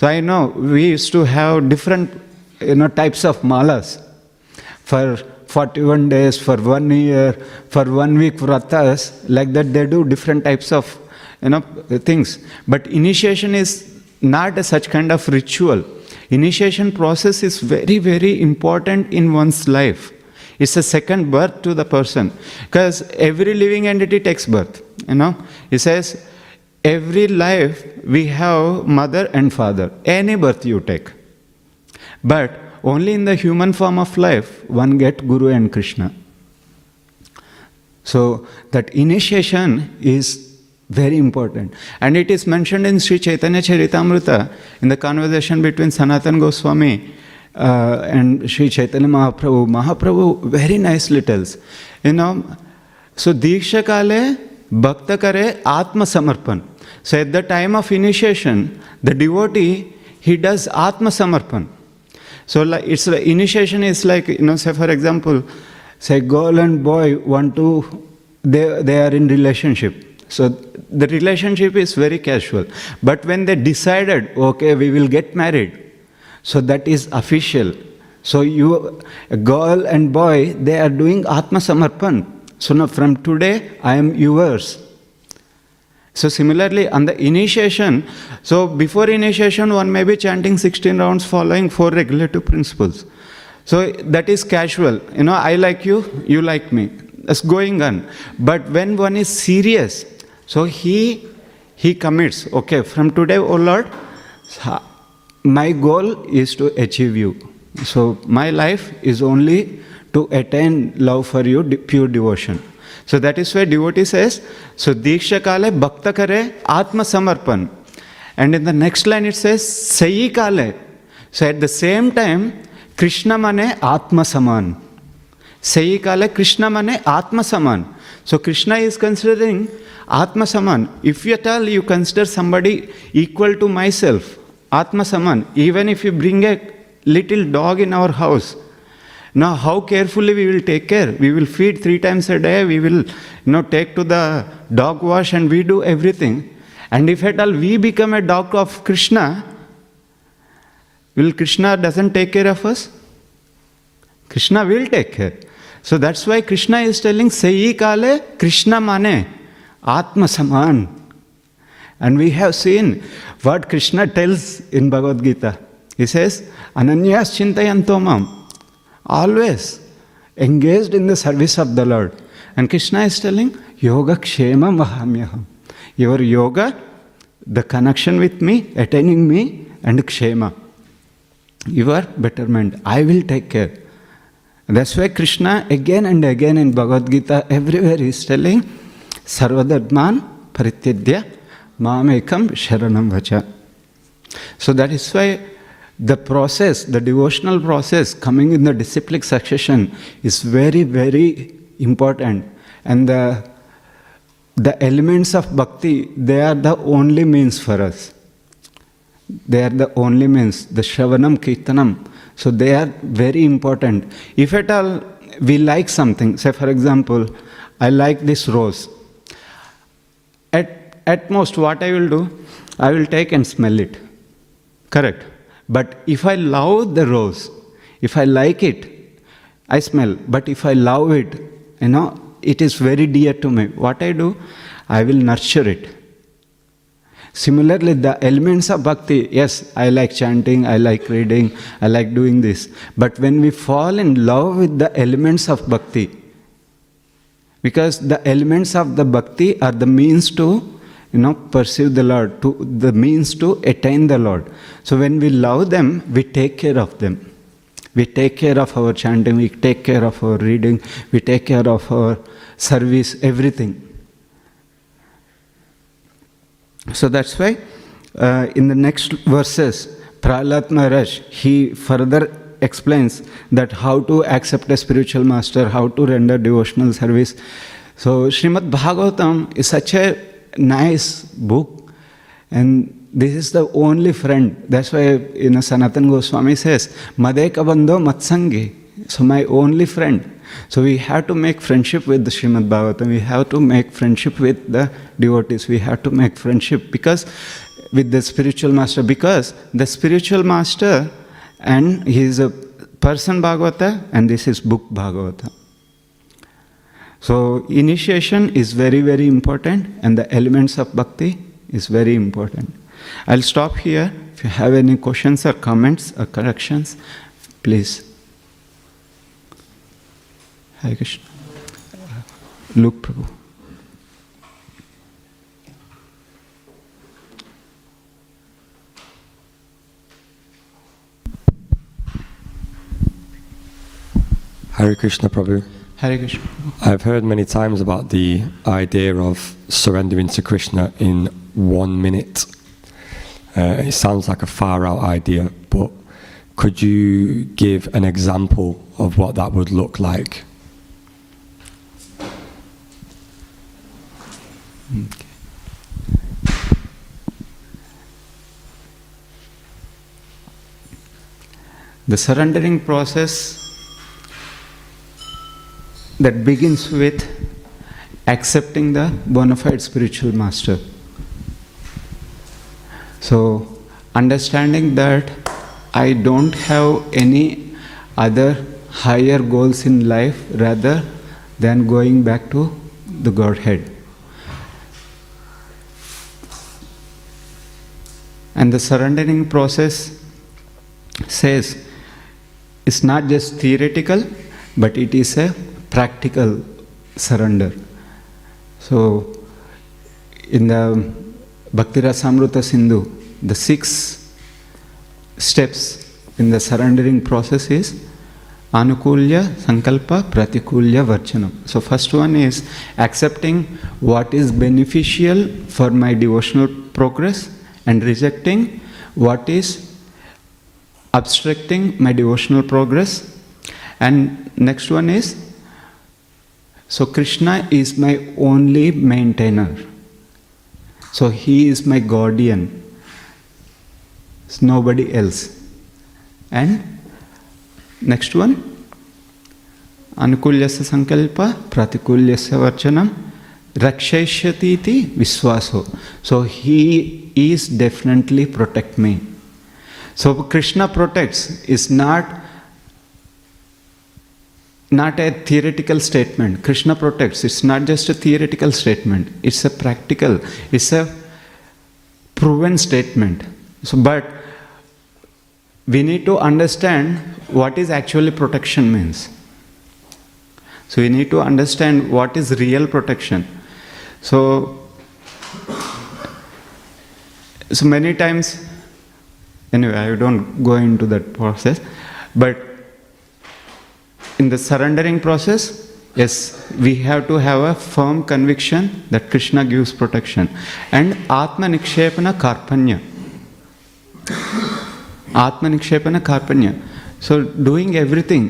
A: so I know we used to have different you know, types of malas for 41 days, for one year, for one week vratas, like that they do different types of you know, things. But initiation is not a such kind of ritual. Initiation process is very, very important in one's life. It's a second birth to the person. Because every living entity takes birth. You know, it says every life we have mother and father, any birth you take. But only in the human form of life one get Guru and Krishna. So that initiation is very important. And it is mentioned in Sri Chaitanya Charitamrita in the conversation between Sanatan Goswami uh, and Sri Chaitanya Mahaprabhu. Mahaprabhu very nicely tells, you know, so Diksha Kale Bhakta Kare Atma Samarpan. So at the time of initiation, the devotee, he does Atma Samarpan. So it's like initiation is like, you know, say for example, say girl and boy want to, they, they are in relationship so the relationship is very casual. But when they decided, okay, we will get married, so that is official. So you, girl and boy, they are doing Atma Samarpan. So now from today, I am yours. So similarly, on the initiation, so before initiation, one may be chanting 16 rounds following four regulative principles. So that is casual. You know, I like you, you like me. That's going on. But when one is serious, so he he commits, okay, from today, oh Lord, my goal is to achieve you. So my life is only to attain love for you, pure devotion. So that is why devotee says, so Diksha Kale Bhakta Kare Atma Samarpan. And in the next line it says, Sayi Kale. So at the same time, Krishna Mane Atma Saman. Sayi Kale Krishna Mane Atma Saman. So Krishna is considering Atma Saman. If at all you consider somebody equal to myself, Atma Saman, even if you bring a little dog in our house, now how carefully we will take care. We will feed three times a day, we will you know, take to the dog wash and we do everything. And if at all we become a dog of Krishna, will Krishna doesn't take care of us? Krishna will take care. So that's why Krishna is telling, Sayi Kale Krishna Mane. Atma Saman. And we have seen what Krishna tells in Bhagavad Gita. He says, Ananyas Chintayantomam. always engaged in the service of the Lord. And Krishna is telling, Yoga Kshema Vahamyaham. Your yoga, the connection with me, attaining me, and Kshema. Your betterment. I will take care. That's why Krishna again and again in Bhagavad Gita, everywhere is telling, Sarvadharman Parityajya Mamekam Sharanam Vacha. So that is why the process, the devotional process coming in the disciplic succession is very, very important. And the, the elements of bhakti, they are the only means for us. They are the only means, the Shravanam, Kirtanam. So they are very important. If at all we like something, say for example, I like this rose. At at most, what I will do, I will take and smell it. Correct. But if I love the rose, if I like it, I smell. But if I love it, you know, it is very dear to me. What I do, I will nurture it. Similarly, the elements of bhakti, yes, I like chanting, I like reading, I like doing this. But when we fall in love with the elements of bhakti, because the elements of the bhakti are the means to you know perceive the lord to the means to attain the lord. So when we love them we take care of them. We take care of our chanting we take care of our reading we take care of our service everything. So that's why uh, in the next verses, Prahlad Maharaj, he further explains that how to accept a spiritual master, how to render devotional service. So Srimad Bhagavatam is such a nice book and this is the only friend. That's why you know, Sanatan Goswami says, Madeka Bandho Matsangi. So my only friend. So we have to make friendship with the Srimad Bhagavatam. We have to make friendship with the devotees. We have to make friendship because with the spiritual master because the spiritual master and he is a person Bhagavata and this is book Bhagavata. So initiation is very very important and the elements of bhakti is very important. I'll stop here. If you have any questions or comments or corrections, please. Hare Krishna. Luke Prabhu.
B: Hare Krishna Prabhu.
A: Hare Krishna.
B: I've heard many times about the idea of surrendering to Krishna in one minute. Uh, it sounds like a far out idea, but could you give an example of what that would look like?
A: The surrendering process that begins with accepting the bona fide spiritual master. So, understanding that I don't have any other higher goals in life rather than going back to the Godhead. And the surrendering process says it's not just theoretical, but it is a practical surrender. So, in the Bhakti Rasamrita Sindhu, the six steps in the surrendering process is Anukulya, Sankalpa, Pratikulya, Varchanam. So, first one is accepting what is beneficial for my devotional progress and rejecting what is obstructing my devotional progress. And next one is so Krishna is my only maintainer. So he is my guardian. Nobody else. And next one Anukulyasya sankalpa pratikulyasya varchanam rakshaishyati viswaso. So he is definitely protect me. So Krishna protects is not not a theoretical statement. Krishna protects. It's not just a theoretical statement. It's a practical. It's a proven statement. So, but we need to understand what is actually protection means. So we need to understand what is real protection. So, so many times, anyway, I don't go into that process, but in the surrendering process, yes, we have to have a firm conviction that Krishna gives protection. And Atma Nikshepana Karpanya. Atma Nikshepana Karpanya. So, doing everything,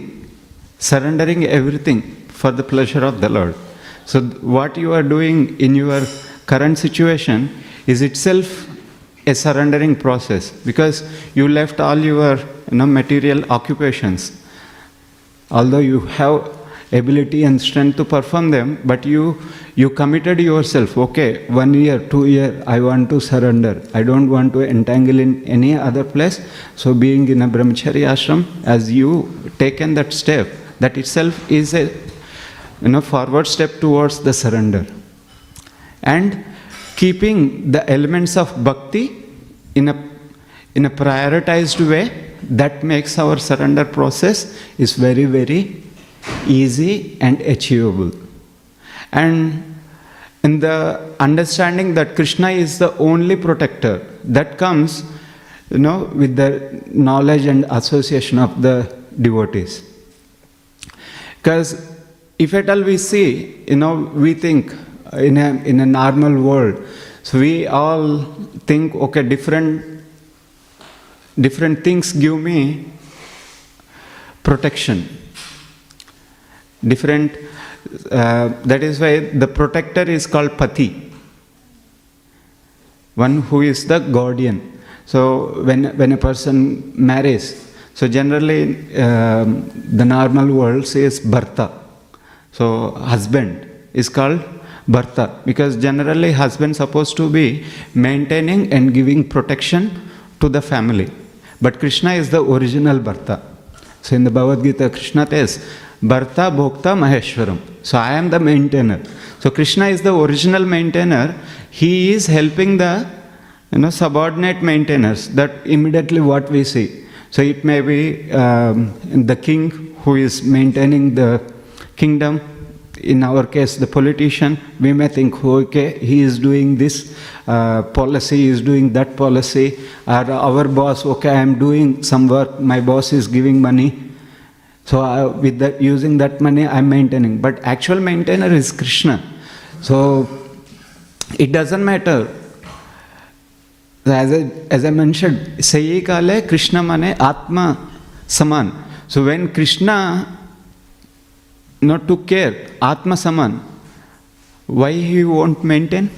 A: surrendering everything for the pleasure of the Lord. So, what you are doing in your current situation is itself a surrendering process because you left all your you know, material occupations. Although you have ability and strength to perform them, but you you committed yourself. Okay, one year, two year, I want to surrender. I don't want to entangle in any other place. So, being in a brahmachari ashram, as you taken that step, that itself is a you know forward step towards the surrender, and keeping the elements of bhakti in a in a prioritized way that makes our surrender process is very very easy and achievable. And in the understanding that krishna is the only protector that comes you know with the knowledge and association of the devotees. Because if at all we see you know we think in a in a normal world so we all think okay different different things give me protection. Different uh, that is why the protector is called pati one who is the guardian. So when when a person marries so generally um, the normal world says bharta so husband is called bharta because generally husband supposed to be maintaining and giving protection to the family but krishna is the original bharta. So in the bhagavad gita krishna says bharta bhokta maheshwaram. So i am the maintainer. So krishna is the original maintainer. He is helping the you know subordinate maintainers that immediately what we see. So it may be um, the king who is maintaining the kingdom in our case the politician we may think okay he is doing this uh, policy he is doing that policy or our boss okay i am doing some work my boss is giving money. So uh, with that using that money i'm maintaining. But actual maintainer is krishna. So it doesn't matter. As I, as I mentioned, Sayi Kale Krishna mane Atma Saman. So when Krishna not to care, Atma Saman, why he won't maintain?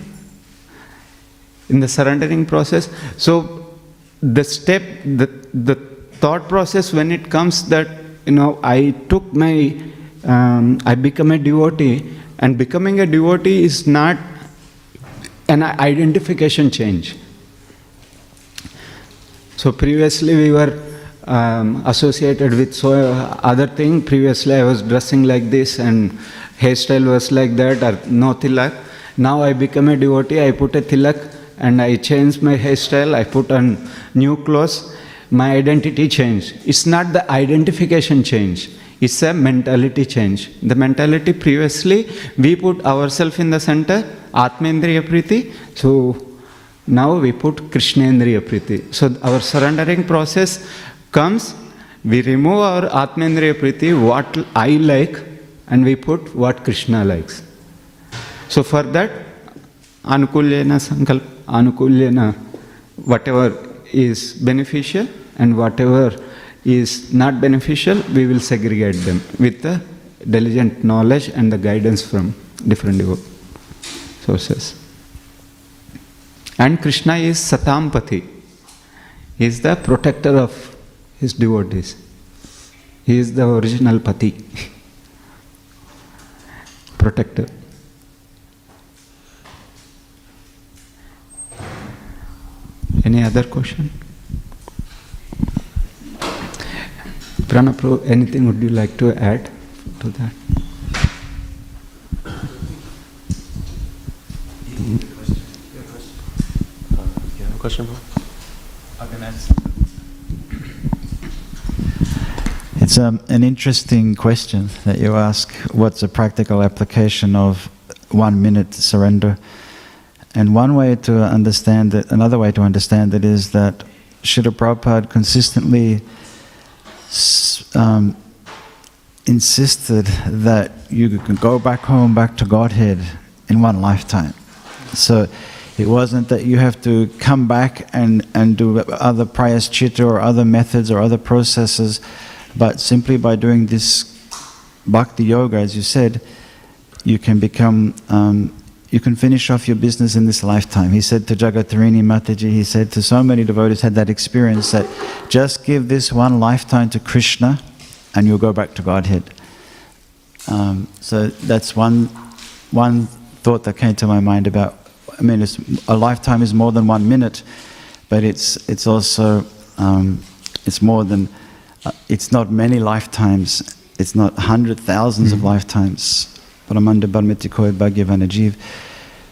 A: In the surrendering process. So the step, the, the thought process when it comes that, you know, I took my, um, I become a devotee, and becoming a devotee is not an identification change. So previously we were um, associated with so other thing. Previously I was dressing like this and hairstyle was like that or no tilak. Now I become a devotee. I put a tilak and I change my hairstyle. I put on new clothes. My identity change. It's not the identification change. It's a mentality change. The mentality previously we put ourselves in the center, Atmendriya Priti. So now we put Krishnendriya Priti. So our surrendering process comes, we remove our Atmendriya Priti, what I like, and we put what Krishna likes. So for that, Anukulyena Sankalp, Anukulyena, whatever is beneficial and whatever is not beneficial, we will segregate them with the diligent knowledge and the guidance from different sources. And Krishna is Satampati. He is the protector of his devotees. He is the original Pati. protector. Any other question? Pranapro, anything would you like to add to that?
C: question, Paul?
D: It's um, an interesting question that you ask. What's a practical application of one minute surrender? And one way to understand it, another way to understand it is that Srila Prabhupada consistently um, insisted that you can go back home, back to Godhead in one lifetime. So it wasn't that you have to come back and, and do other prayaschita or other methods or other processes, but simply by doing this bhakti yoga, as you said, you can become, um, you can finish off your business in this lifetime. He said to Jagatarini Mataji, he said to so many devotees had that experience that just give this one lifetime to Krishna and you'll go back to Godhead. Um, so that's one one thought that came to my mind about. I mean, a lifetime is more than one minute, but it's it's also um, it's more than uh, it's not many lifetimes. It's not hundred thousands of lifetimes. Paramanda Barmiti Koi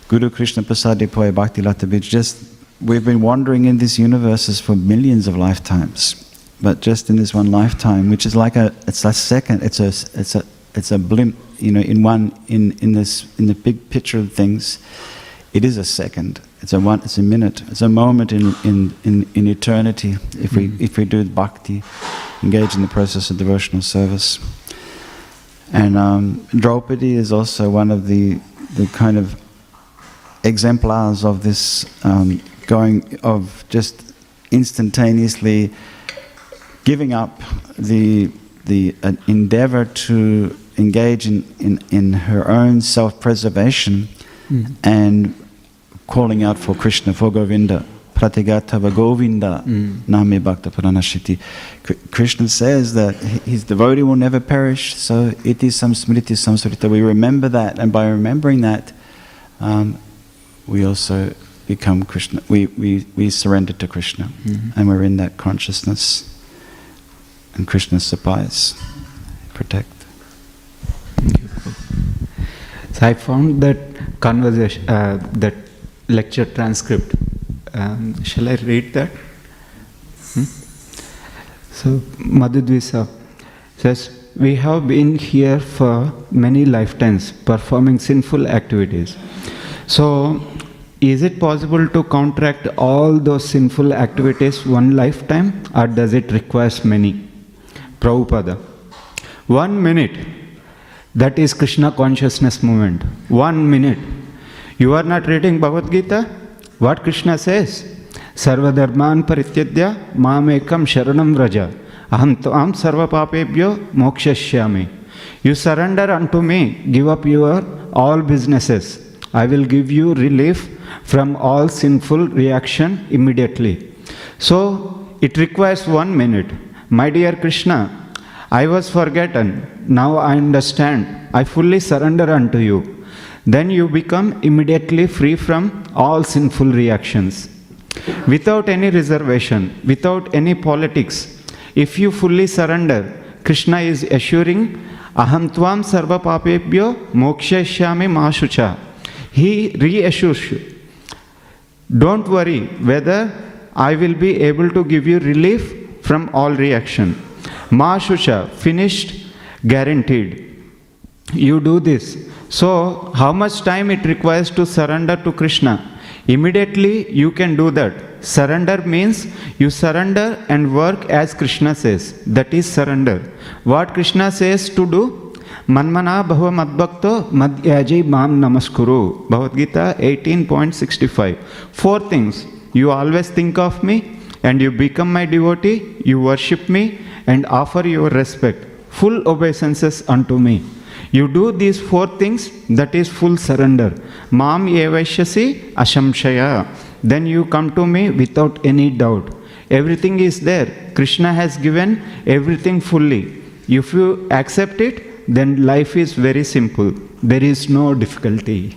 D: Guru Krishna Pasadipoy Bhakti Lata Bij. Just we've been wandering in these universes for millions of lifetimes, but just in this one lifetime, which is like a it's a second. It's a it's a it's a blimp. You know, in one in in this in the big picture of things, it is a second. It's a one. It's a minute. It's a moment in in in, in eternity. If we if we do bhakti, engage in the process of devotional service. And um, Draupadi is also one of the, the kind of exemplars of this um, going, of just instantaneously giving up the, the uh, endeavor to engage in, in, in her own self preservation and calling out for Krishna, for Govinda. Pratigatava Govinda Name Bhakta Pranashiti. Kr- Krishna says that his devotee will never perish, so it is some smriti, samsrita. We remember that, and by remembering that, um, we also become Krishna. We, we, we surrender to Krishna, and we're in that consciousness. And Krishna supplies, protect.
A: So I found that conversation, uh, that lecture transcript. Um, shall I read that? Hmm? So Madhudvisa says, We have been here for many lifetimes performing sinful activities. So, is it possible to contract all those sinful activities one lifetime or does it require many? Prabhupada. One minute. That is Krishna consciousness movement. One minute. You are not reading Bhagavad Gita? What Krishna says? "Sarva Sarvadharman parityajya mamekam sharanam vraja. Aham tvam sarva papebhyo mokshashyami. You surrender unto me, give up your all businesses. I will give you relief from all sinful reaction immediately. So it requires one minute. My dear Krishna, I was forgotten. Now I understand. I fully surrender unto you. Then you become immediately free from all sinful reactions. Without any reservation, without any politics, if you fully surrender, Krishna is assuring, Aham tvam sarva papebhyo mokshashyami mashucha. He reassures you. Don't worry whether I will be able to give you relief from all reaction. Mashucha, finished, guaranteed. You do this. So, how much time it requires to surrender to Krishna? Immediately you can do that. Surrender means you surrender and work as Krishna says. That is surrender. What Krishna says to do? Manmana bhava madbhakto madhyaji mam namaskuru. Bhagavad Gita 18.65. Four things. You always think of me and you become my devotee, you worship me and offer your respect. Full obeisances unto me. You do these four things, that is full surrender. Mam evaishyasi ashamshaya. Then you come to me without any doubt. Everything is there. Krishna has given everything fully. If you accept it, then life is very simple. There is no difficulty.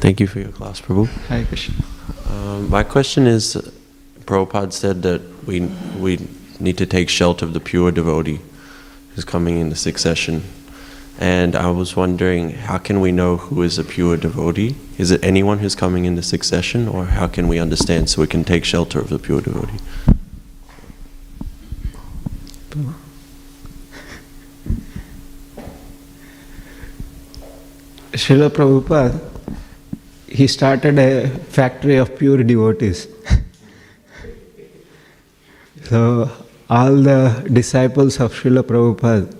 C: Thank you for your class, Prabhu.
A: Hare Krishna.
C: Um, my question is, Prabhupada said that we we need to take shelter of the pure devotee who's coming in the succession. And I was wondering, how can we know who is a pure devotee? Is it anyone who's coming in the succession, or how can we understand so we can take shelter of the pure devotee?
A: Srila Prabhupada, he started a factory of pure devotees. so, all the disciples of Srila Prabhupada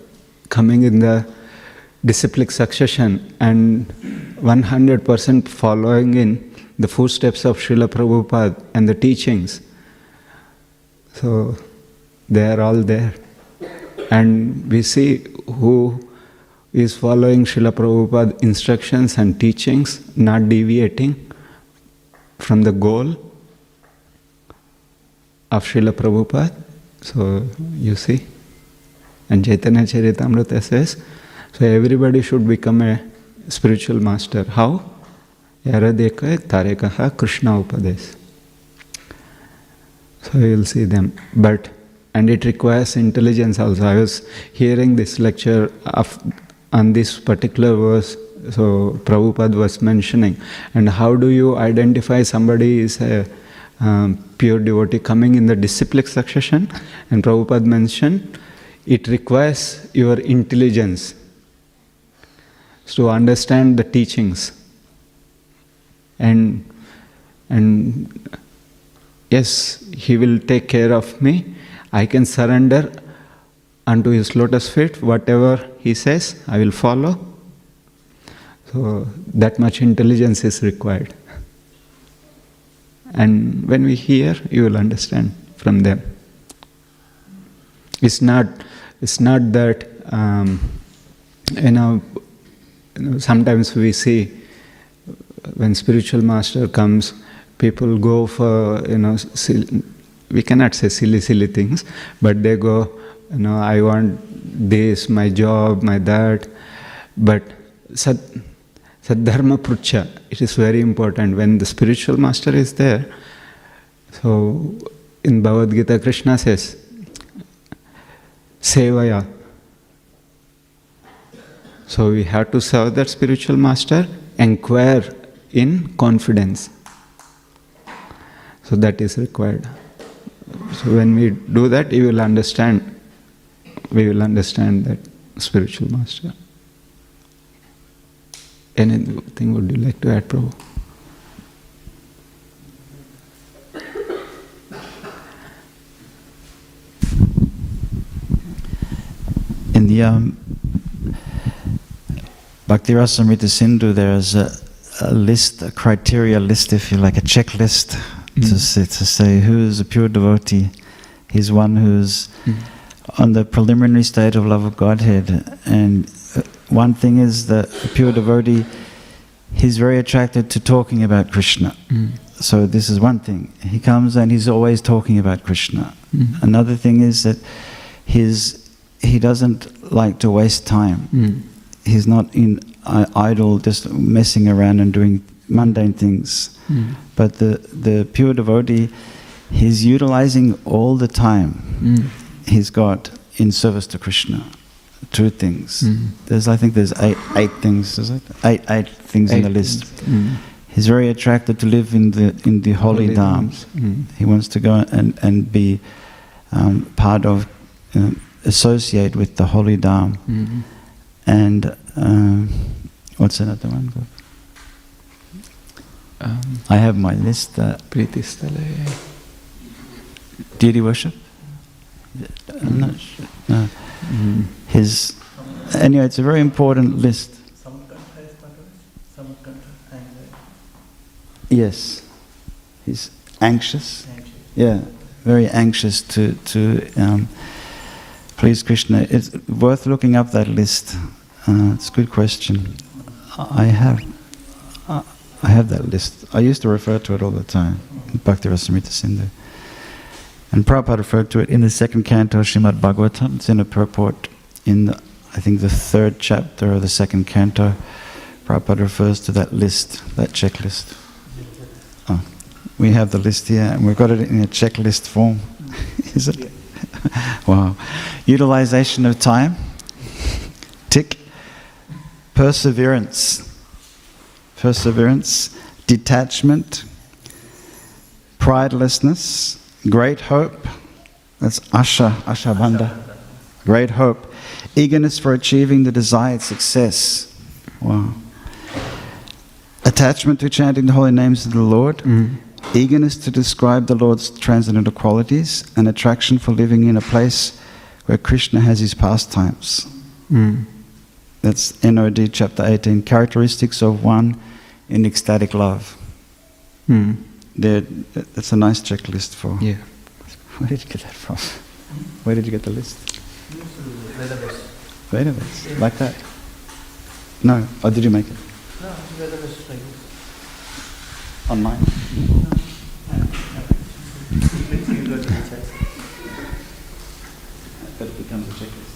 A: coming in the disciplic succession and 100% following in the footsteps of Srila Prabhupada and the teachings. So, they are all there. And we see who is following Srila Prabhupada instructions and teachings, not deviating from the goal. Of Srila Prabhupada. So you see, and Chaitanya Charitamrita says, so everybody should become a spiritual master. How? Yaradeka Tarekaha Krishna Upades. So you'll see them. But and it requires intelligence also. I was hearing this lecture of, on this particular verse. So Prabhupada was mentioning, and how do you identify somebody is a um, pure devotee coming in the disciplic succession? And Prabhupada mentioned it requires your intelligence to understand the teachings. And and yes he will take care of me. I can surrender unto his lotus feet. Whatever he says i will follow. So that much intelligence is required and when we hear you will understand from them. It's not it's not that um, you know you know, sometimes we see when spiritual master comes, people go for you know sil- we cannot say silly silly things, but they go you know I want this, my job, my that, but sadharma prucha it is very important when the spiritual master is there. So in Bhagavad Gita, Krishna says, Sevaya. So we have to serve that spiritual master, inquire in confidence. So that is required. So when we do that, you will understand. We will understand that spiritual master. Anything would you like to add, Prabhu?
D: In the um, Bhakti Rasamrita Sindhu, there is a, a list, a criteria list, if you like, a checklist to,
A: Mm.
D: say, to say who is a pure devotee. He's one who's on the preliminary state of love of Godhead. And one thing is that a pure devotee, he's very attracted to talking about Krishna. So this is one thing. He comes and he's always talking about Krishna.
A: Mhm.
D: Another thing is that his he doesn't like to waste time.
A: Mm.
D: He's not in uh, idle, just messing around and doing mundane things.
A: Mm.
D: But the the pure devotee, he's utilizing all the time
A: Mm.
D: he's got in service to Krishna. Two things.
A: Mm.
D: There's I think there's eight eight things. Is it eight eight things in the list?
A: Mm.
D: He's very attracted to live in the in the holy,
A: Holy. Mm.
D: He wants to go and and be um, part of, um, associate with the holy dham.
A: Mm.
D: And um, what's another one?
A: Um,
D: I have my list. Uh,
A: Stale.
D: deity worship. I'm not sure. No.
A: Mm.
D: His anyway, it's a very important list. Yes, he's anxious. Yeah, very anxious to to um, please Krishna. It's worth looking up that list. Uh, it's a good question. I have I have that list. I used to refer to it all the time. Bhakti Rasamrita Sindhu. And Prabhupada referred to it in the second canto of Srimad Bhagavatam. It's in a purport in, the, I think, the third chapter of the second canto. Prabhupada refers to that list, that checklist. Oh, we have the list here, and we've got it in a checklist form. Is it? wow. Utilization of time. Tick. Perseverance. Perseverance. Detachment. Pridelessness. Great hope. That's Asha, Asha Bandha. Great hope. Eagerness for achieving the desired success. Wow. Attachment to chanting the holy names of the Lord.
A: Mm.
D: Eagerness to describe the Lord's transcendental qualities. And attraction for living in a place where Krishna has his pastimes.
A: Mm.
D: That's NOD chapter 18. Characteristics of one in ecstatic love.
A: Mm.
D: There, that's a nice checklist for.
A: Yeah.
D: Where did you get that from? Where did you get the list? Database. Like that? No. Or did you make it? No, database like this. Online?
E: That becomes a checklist.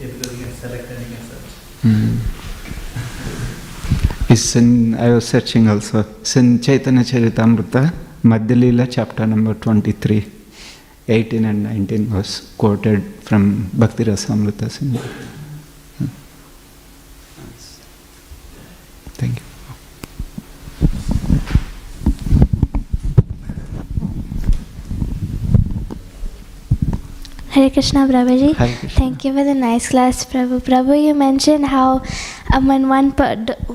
A: Yeah, because you can select and you can search. It's in, I was searching also. sin in Chaitanya Charitamrita, Madhyalila, chapter number 23. 18 and 19 was quoted from Bhakti Rasamrita Sindhu. Thank you.
F: Hare Krishna, Prabhuji.
A: Hare Krishna.
F: Thank you for the nice class, Prabhu. Prabhu, you mentioned how um, when one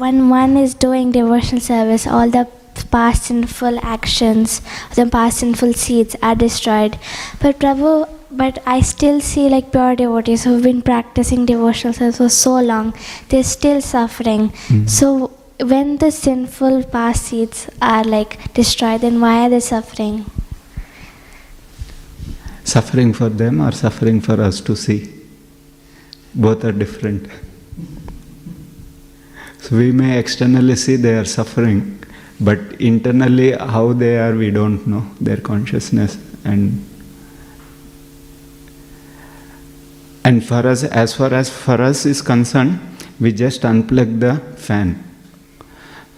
F: when one is doing devotional service, all the past sinful actions, the past sinful seeds are destroyed. But Prabhu, but I still see like pure devotees who've been practicing devotional service for so long, they're still suffering. So when the sinful past seeds are like destroyed, then why are they suffering?
A: Suffering for them or suffering for us to see? Both are different. So we may externally see they are suffering, but internally how they are, we don't know their consciousness and and for us, as far as for us is concerned, we just unplug the fan.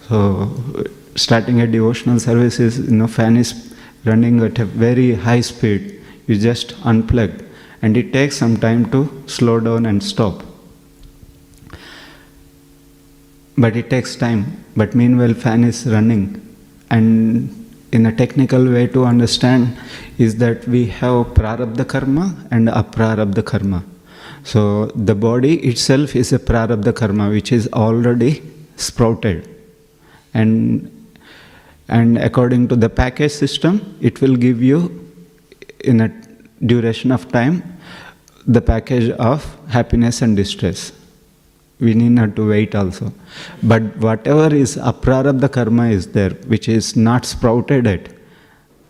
A: So, starting a devotional service is, you know, fan is running at a very high speed. You just unplug, and it takes some time to slow down and stop. But it takes time. But meanwhile, fan is running, and in a technical way to understand is that we have prarabdha karma and aprarabdha karma. So the body itself is a prarabdha karma which is already sprouted and and according to the package system it will give you in a duration of time the package of happiness and distress. We need not to wait also. But whatever is aprarabdha karma is there which is not sprouted yet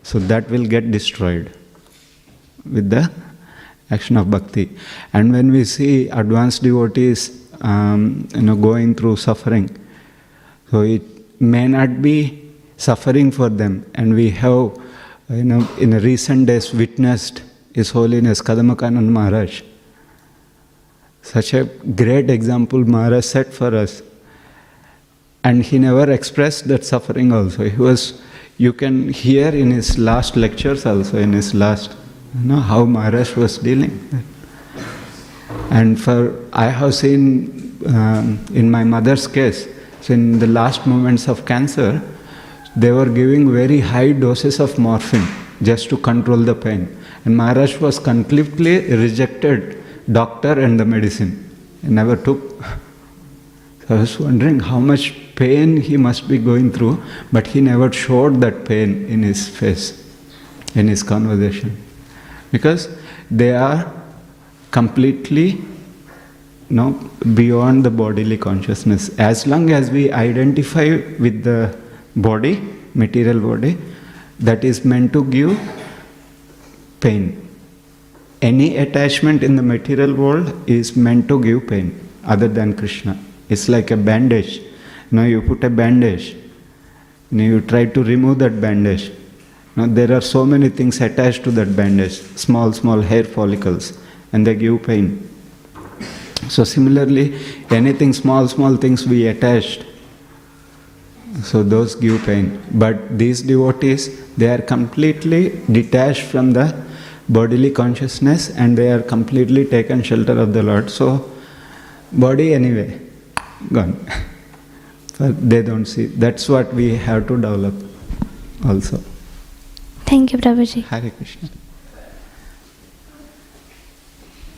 A: so that will get destroyed with the action of bhakti. And when we see advanced devotees um, you know going through suffering so it may not be suffering for them and we have you know in recent days witnessed his holiness Kadamba Kanana maharaj such a great example Maharaj set for us. And he never expressed that suffering also. He was, you can hear in his last lectures also, in his last, you know, how Maharaj was dealing. And for, I have seen um, in my mother's case, so in the last moments of cancer, they were giving very high doses of morphine just to control the pain. And Maharaj was completely rejected doctor and the medicine. He never took. So I was wondering how much pain he must be going through, but he never showed that pain in his face, in his conversation. Because they are completely you know, beyond the bodily consciousness. As long as we identify with the body, material body, that is meant to give pain. Any attachment in the material world is meant to give pain other than Krishna. It's like a bandage. Know, you put a bandage, know, you try to remove that bandage. Know, there are so many things attached to that bandage, small, small hair follicles, and they give pain. So, similarly, anything small, small things we attached, so those give pain. But these devotees, they are completely detached from the bodily consciousness and they are completely taken shelter of the Lord. So, body anyway, gone. but they don't see. That's what we have to develop also.
F: Thank you, Prabhuji.
A: Hare Krishna.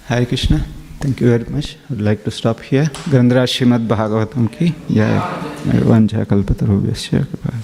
A: Hare Krishna. Thank you very much would like to stop here गंधराज Srimad Bhagavatam की जय वंश कल्पतरुभ्य कृपा